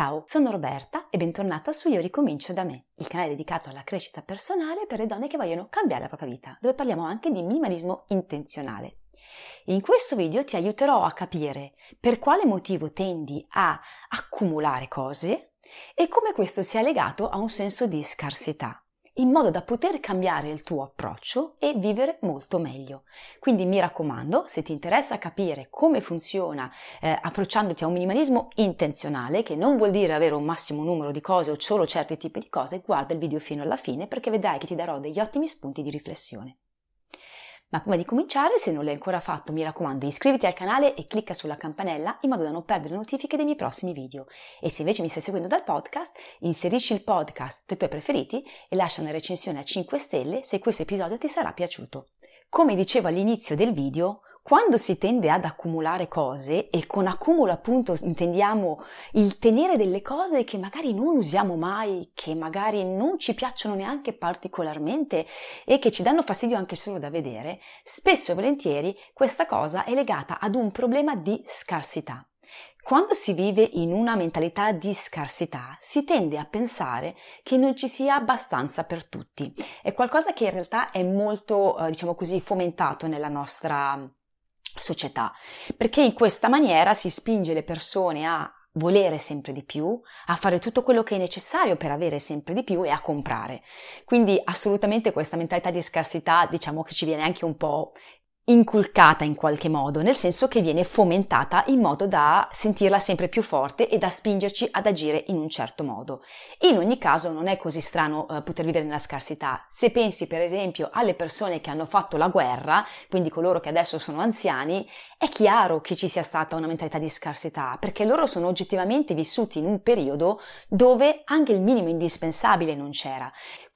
Ciao, sono Roberta e bentornata su Io ricomincio da me, il canale dedicato alla crescita personale per le donne che vogliono cambiare la propria vita, dove parliamo anche di minimalismo intenzionale. In questo video ti aiuterò a capire per quale motivo tendi a accumulare cose e come questo sia legato a un senso di scarsità in modo da poter cambiare il tuo approccio e vivere molto meglio. Quindi mi raccomando, se ti interessa capire come funziona eh, approcciandoti a un minimalismo intenzionale, che non vuol dire avere un massimo numero di cose o solo certi tipi di cose, guarda il video fino alla fine perché vedrai che ti darò degli ottimi spunti di riflessione. Ma prima di cominciare, se non l'hai ancora fatto, mi raccomando, iscriviti al canale e clicca sulla campanella in modo da non perdere notifiche dei miei prossimi video. E se invece mi stai seguendo dal podcast, inserisci il podcast tra i tuoi preferiti e lascia una recensione a 5 stelle se questo episodio ti sarà piaciuto. Come dicevo all'inizio del video, quando si tende ad accumulare cose, e con accumulo appunto intendiamo il tenere delle cose che magari non usiamo mai, che magari non ci piacciono neanche particolarmente e che ci danno fastidio anche solo da vedere, spesso e volentieri questa cosa è legata ad un problema di scarsità. Quando si vive in una mentalità di scarsità, si tende a pensare che non ci sia abbastanza per tutti. È qualcosa che in realtà è molto, eh, diciamo così, fomentato nella nostra società, perché in questa maniera si spinge le persone a volere sempre di più, a fare tutto quello che è necessario per avere sempre di più e a comprare. Quindi assolutamente questa mentalità di scarsità diciamo che ci viene anche un po' inculcata in qualche modo, nel senso che viene fomentata in modo da sentirla sempre più forte e da spingerci ad agire in un certo modo. In ogni caso non è così strano eh, poter vivere nella scarsità. Se pensi per esempio alle persone che hanno fatto la guerra, quindi coloro che adesso sono anziani, è chiaro che ci sia stata una mentalità di scarsità, perché loro sono oggettivamente vissuti in un periodo dove anche il minimo indispensabile non c'era.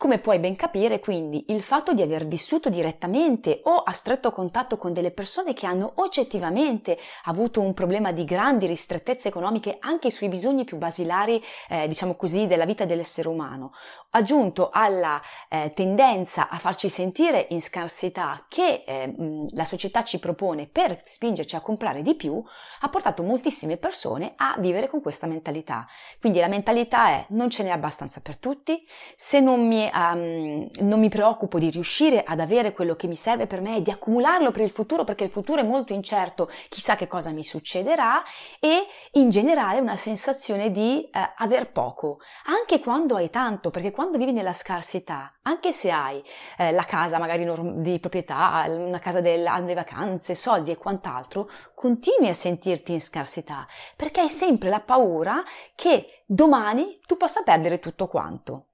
Come puoi ben capire, quindi, il fatto di aver vissuto direttamente o a stretto contatto con delle persone che hanno oggettivamente avuto un problema di grandi ristrettezze economiche anche sui bisogni più basilari, eh, diciamo così, della vita dell'essere umano, aggiunto alla eh, tendenza a farci sentire in scarsità che eh, la società ci propone per spingerci a comprare di più, ha portato moltissime persone a vivere con questa mentalità. Quindi la mentalità è non ce n'è abbastanza per tutti, se non mi um, non mi preoccupo di riuscire ad avere quello che mi serve per me e di accumularlo per il futuro perché il futuro è molto incerto, chissà che cosa mi succederà e in generale una sensazione di uh, aver poco, anche quando hai tanto, perché quando vivi nella scarsità, anche se hai eh, la casa magari di proprietà, una casa del, alle vacanze, soldi e quant'altro, continui a sentirti in scarsità perché hai sempre la paura che domani tu possa perdere tutto quanto.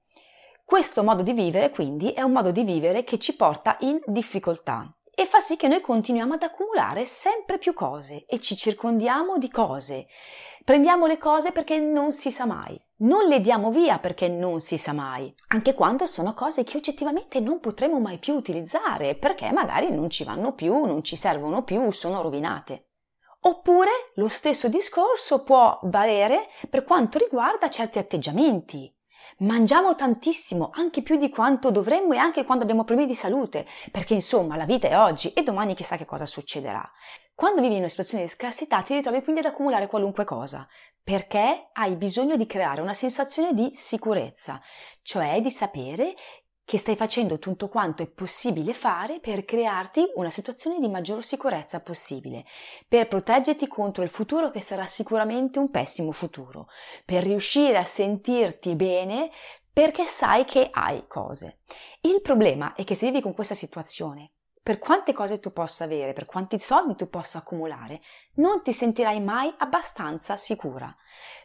Questo modo di vivere quindi è un modo di vivere che ci porta in difficoltà e fa sì che noi continuiamo ad accumulare sempre più cose e ci circondiamo di cose. Prendiamo le cose perché non si sa mai, non le diamo via perché non si sa mai, anche quando sono cose che oggettivamente non potremo mai più utilizzare perché magari non ci vanno più, non ci servono più, sono rovinate. Oppure lo stesso discorso può valere per quanto riguarda certi atteggiamenti. Mangiamo tantissimo, anche più di quanto dovremmo e anche quando abbiamo problemi di salute, perché insomma la vita è oggi e domani chissà che cosa succederà. Quando vivi in una situazione di scarsità ti ritrovi quindi ad accumulare qualunque cosa, perché hai bisogno di creare una sensazione di sicurezza, cioè di sapere che stai facendo tutto quanto è possibile fare per crearti una situazione di maggior sicurezza possibile, per proteggerti contro il futuro che sarà sicuramente un pessimo futuro, per riuscire a sentirti bene perché sai che hai cose. Il problema è che se vivi con questa situazione, per quante cose tu possa avere, per quanti soldi tu possa accumulare, non ti sentirai mai abbastanza sicura,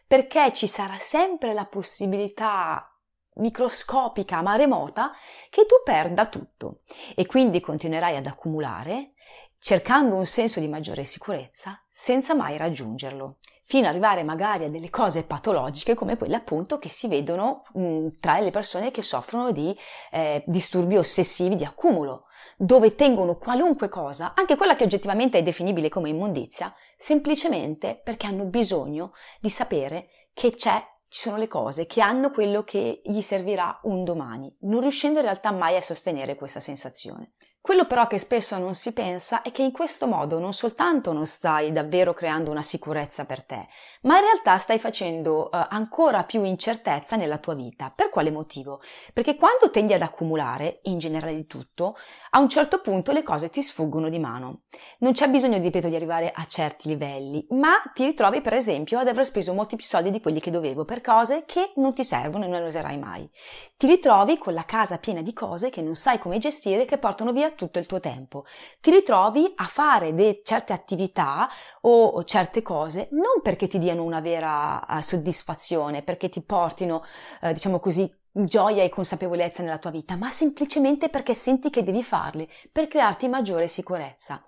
perché ci sarà sempre la possibilità microscopica ma remota che tu perda tutto e quindi continuerai ad accumulare cercando un senso di maggiore sicurezza senza mai raggiungerlo. fino ad arrivare magari a delle cose patologiche come quelle appunto che si vedono mh, tra le persone che soffrono di eh, disturbi ossessivi di accumulo, dove tengono qualunque cosa, anche quella che oggettivamente è definibile come immondizia, semplicemente perché hanno bisogno di sapere che c'è ci sono le cose che hanno quello che gli servirà un domani, non riuscendo in realtà mai a sostenere questa sensazione. Quello però che spesso non si pensa è che in questo modo non soltanto non stai davvero creando una sicurezza per te, ma in realtà stai facendo uh, ancora più incertezza nella tua vita. Per quale motivo? Perché quando tendi ad accumulare, in generale di tutto, a un certo punto le cose ti sfuggono di mano. Non c'è bisogno, ripeto, di arrivare a certi livelli, ma ti ritrovi per esempio ad aver speso molti più soldi di quelli che dovevo per cose che non ti servono e non le userai mai. Ti ritrovi con la casa piena di cose che non sai come gestire che portano via tutto il tuo tempo. Ti ritrovi a fare de- certe attività o, o, certe cose non perché ti diano una vera uh, soddisfazione, perché ti portino, uh, diciamo così, gioia e consapevolezza nella tua vita, ma semplicemente perché senti che devi farli per crearti maggiore sicurezza.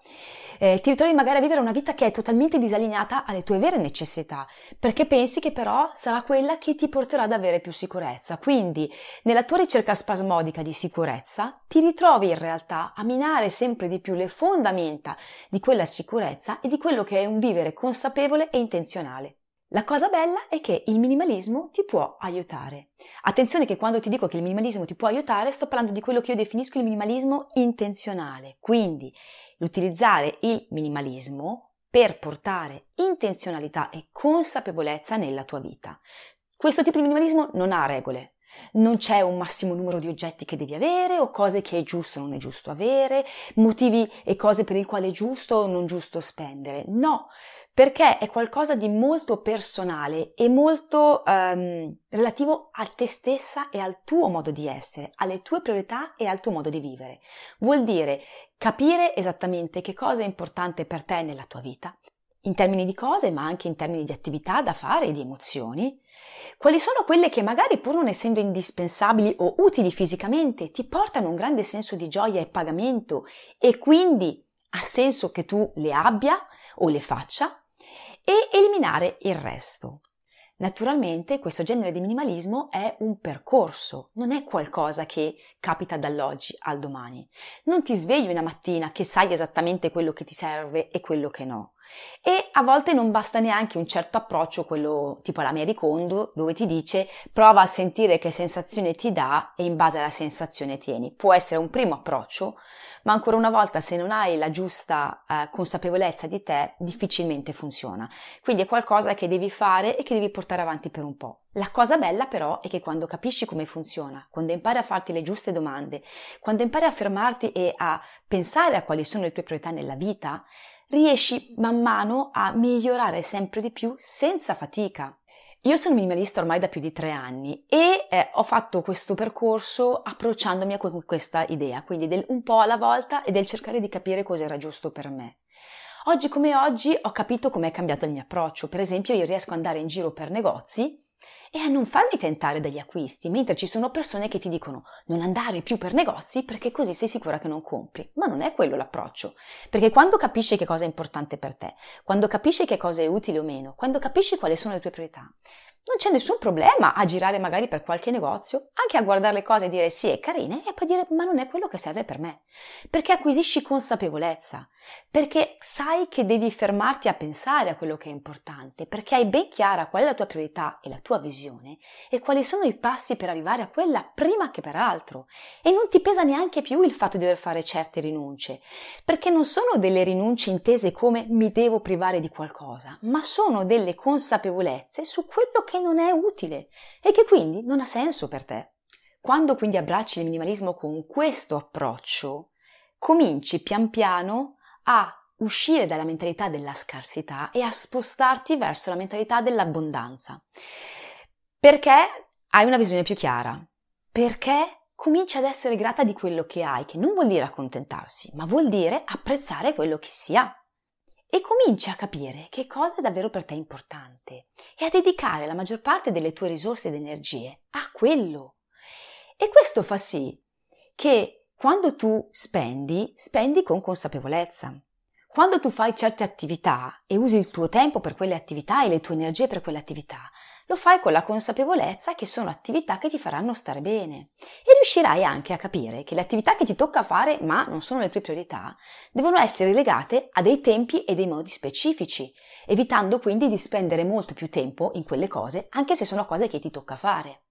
Eh, ti ritrovi magari a vivere una vita che è totalmente disallineata alle tue vere necessità, perché pensi che però sarà quella che ti porterà ad avere più sicurezza. Quindi, nella tua ricerca spasmodica di sicurezza, ti ritrovi in realtà a minare sempre di più le fondamenta di quella sicurezza e di quello che è un vivere consapevole e intenzionale. La cosa bella è che il minimalismo ti può aiutare. Attenzione che quando ti dico che il minimalismo ti può aiutare, sto parlando di quello che io definisco il minimalismo intenzionale, quindi l'utilizzare il minimalismo per portare intenzionalità e consapevolezza nella tua vita. Questo tipo di minimalismo non ha regole, non c'è un massimo numero di oggetti che devi avere o cose che è giusto o non è giusto avere, motivi e cose per il quale è giusto o non giusto spendere. No, perché è qualcosa di molto personale e molto um, relativo a te stessa e al tuo modo di essere, alle tue priorità e al tuo modo di vivere. Vuol dire capire esattamente che cosa è importante per te nella tua vita, in termini di cose, ma anche in termini di attività da fare e di emozioni. Quali sono quelle che magari pur non essendo indispensabili o utili fisicamente ti portano un grande senso di gioia e pagamento e quindi ha senso che tu le abbia o le faccia? E eliminare il resto. Naturalmente questo genere di minimalismo è un percorso, non è qualcosa che capita dall'oggi al domani. Non ti svegli una mattina che sai esattamente quello che ti serve e quello che no. E a volte non basta neanche un certo approccio, quello tipo la Mary Kondo, dove ti dice prova a sentire che sensazione ti dà e in base alla sensazione tieni. Può essere un primo approccio, ma ancora una volta se non hai la giusta eh, consapevolezza di te, difficilmente funziona. Quindi è qualcosa che devi fare e che devi portare avanti per un po'. La cosa bella però è che quando capisci come funziona, quando impari a farti le giuste domande, quando impari a fermarti e a pensare a quali sono le tue priorità nella vita, riesci man mano a migliorare sempre di più senza fatica. Io sono minimalista ormai da più di tre anni e eh, ho fatto questo percorso approcciandomi con questa idea, quindi del un po' alla volta e del cercare di capire cosa era giusto per me. Oggi come oggi ho capito com'è cambiato il mio approccio. Per esempio, io riesco ad andare in giro per negozi e a non farmi tentare dagli acquisti, mentre ci sono persone che ti dicono non andare più per negozi perché così sei sicura che non compri. Ma non è quello l'approccio, perché quando capisci che cosa è importante per te, quando capisci che cosa è utile o meno, quando capisci quali sono le tue priorità, non c'è nessun problema a girare magari per qualche negozio, anche a guardare le cose e dire sì, è carine, e poi dire ma non è quello che serve per me. Perché acquisisci consapevolezza, perché sai che devi fermarti a pensare a quello che è importante, perché hai ben chiara qual è la tua priorità e la tua visione e quali sono i passi per arrivare a quella prima che per altro. E non ti pesa neanche più il fatto di dover fare certe rinunce, perché non sono delle rinunce intese come mi devo privare di qualcosa, ma sono delle consapevolezze su quello che che non è utile e che quindi non ha senso per te. Quando quindi abbracci il minimalismo con questo approccio, cominci pian piano a uscire dalla mentalità della scarsità e a spostarti verso la mentalità dell'abbondanza. Perché hai una visione più chiara, perché cominci ad essere grata di quello che hai, che non vuol dire accontentarsi, ma vuol dire apprezzare quello che si ha e cominci a capire che cosa è davvero per te importante e a dedicare la maggior parte delle tue risorse ed energie a quello. E questo fa sì che quando tu spendi, spendi con consapevolezza. quando tu fai certe attività e usi il tuo tempo per quelle attività e le tue energie per quelle attività, lo fai con la consapevolezza che sono attività che ti faranno stare bene. E riuscirai anche a capire che le attività che ti tocca fare, ma non sono le tue priorità, devono essere legate a dei tempi e dei modi specifici, evitando quindi di spendere molto più tempo in quelle cose, anche se sono cose che ti tocca fare.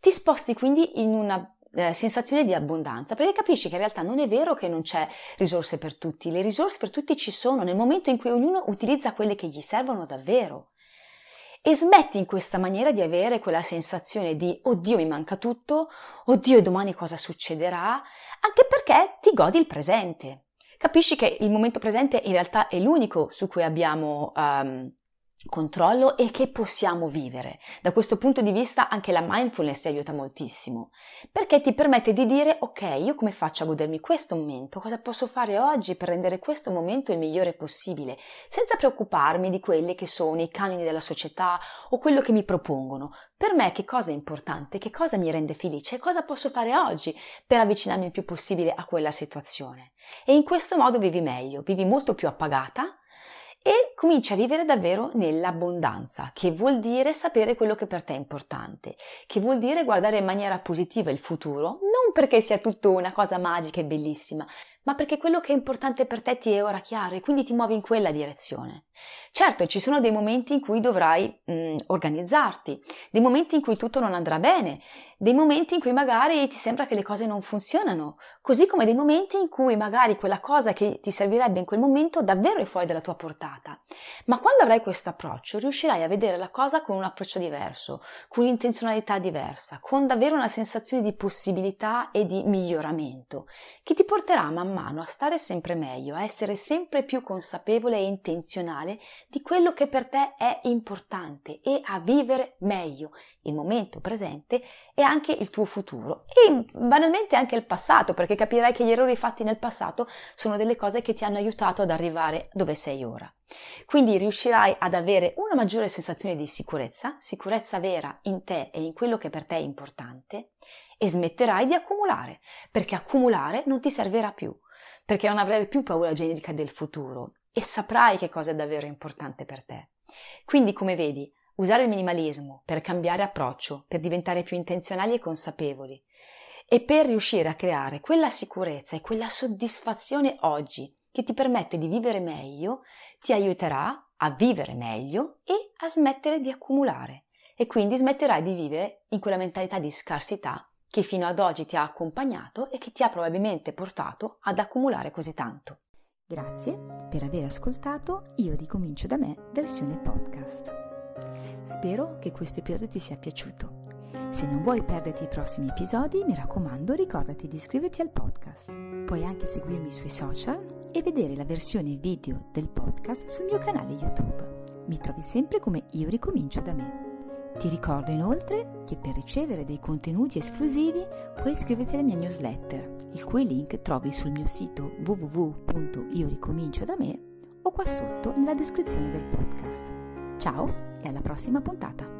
Ti sposti quindi in una eh, sensazione di abbondanza, perché capisci che in realtà non è vero che non c'è risorse per tutti, le risorse per tutti ci sono nel momento in cui ognuno utilizza quelle che gli servono davvero e smetti in questa maniera di avere quella sensazione di oddio mi manca tutto, oddio domani cosa succederà, anche perché ti godi il presente. Capisci che il momento presente in realtà è l'unico su cui abbiamo um, controllo e che possiamo vivere. Da questo punto di vista anche la mindfulness ti aiuta moltissimo, perché ti permette di dire ok, io come faccio a godermi questo momento? Cosa posso fare oggi per rendere questo momento il migliore possibile, senza preoccuparmi di quelli che sono i canoni della società o quello che mi propongono. Per me che cosa è importante, che cosa mi rende felice, cosa posso fare oggi per avvicinarmi il più possibile a quella situazione. E in questo modo vivi meglio, vivi molto più appagata, e cominci a vivere davvero nell'abbondanza, che vuol dire sapere quello che per te è importante, che vuol dire guardare in maniera positiva il futuro, non perché sia tutto una cosa magica e bellissima, ma perché quello che è importante per te ti è ora chiaro e quindi ti muovi in quella direzione. Certo, ci sono dei momenti in cui dovrai mh, mm, organizzarti, dei momenti in cui tutto non andrà bene, dei momenti in cui magari ti sembra che le cose non funzionano, così come dei momenti in cui magari quella cosa che ti servirebbe in quel momento davvero è fuori dalla tua portata. Ma quando avrai questo approccio riuscirai a vedere la cosa con un approccio diverso, con un'intenzionalità diversa, con davvero una sensazione di possibilità e di miglioramento, che ti porterà man mano a stare sempre meglio, a essere sempre più consapevole e intenzionale di quello che per te è importante e a vivere meglio il momento presente e anche il tuo futuro e banalmente anche il passato, perché capirai che gli errori fatti nel passato sono delle cose che ti hanno aiutato ad arrivare dove sei ora. Quindi riuscirai ad avere una maggiore sensazione di sicurezza, sicurezza vera in te e in quello che per te è importante e smetterai di accumulare, perché accumulare non ti servirà più, perché non avrai più paura generica del futuro e saprai che cosa è davvero importante per te. Quindi, come vedi, usare il minimalismo per cambiare approccio, per diventare più intenzionali e consapevoli e per riuscire a creare quella sicurezza e quella soddisfazione oggi che ti permette di vivere meglio, ti aiuterà a vivere meglio e a smettere di accumulare e quindi smetterai di vivere in quella mentalità di scarsità che fino ad oggi ti ha accompagnato e che ti ha probabilmente portato ad accumulare così tanto. Grazie per aver ascoltato Io ricomincio da me versione podcast. Spero che questo episodio ti sia piaciuto. Se non vuoi perderti i prossimi episodi, mi raccomando, ricordati di iscriverti al podcast. Puoi anche seguirmi sui social e vedere la versione video del podcast sul mio canale YouTube. Mi trovi sempre come Io ricomincio da me. Ti ricordo inoltre che per ricevere dei contenuti esclusivi puoi iscriverti alla mia newsletter, il cui link trovi sul mio sito www.ioricomincio da me o qua sotto nella descrizione del podcast. Ciao e alla prossima puntata!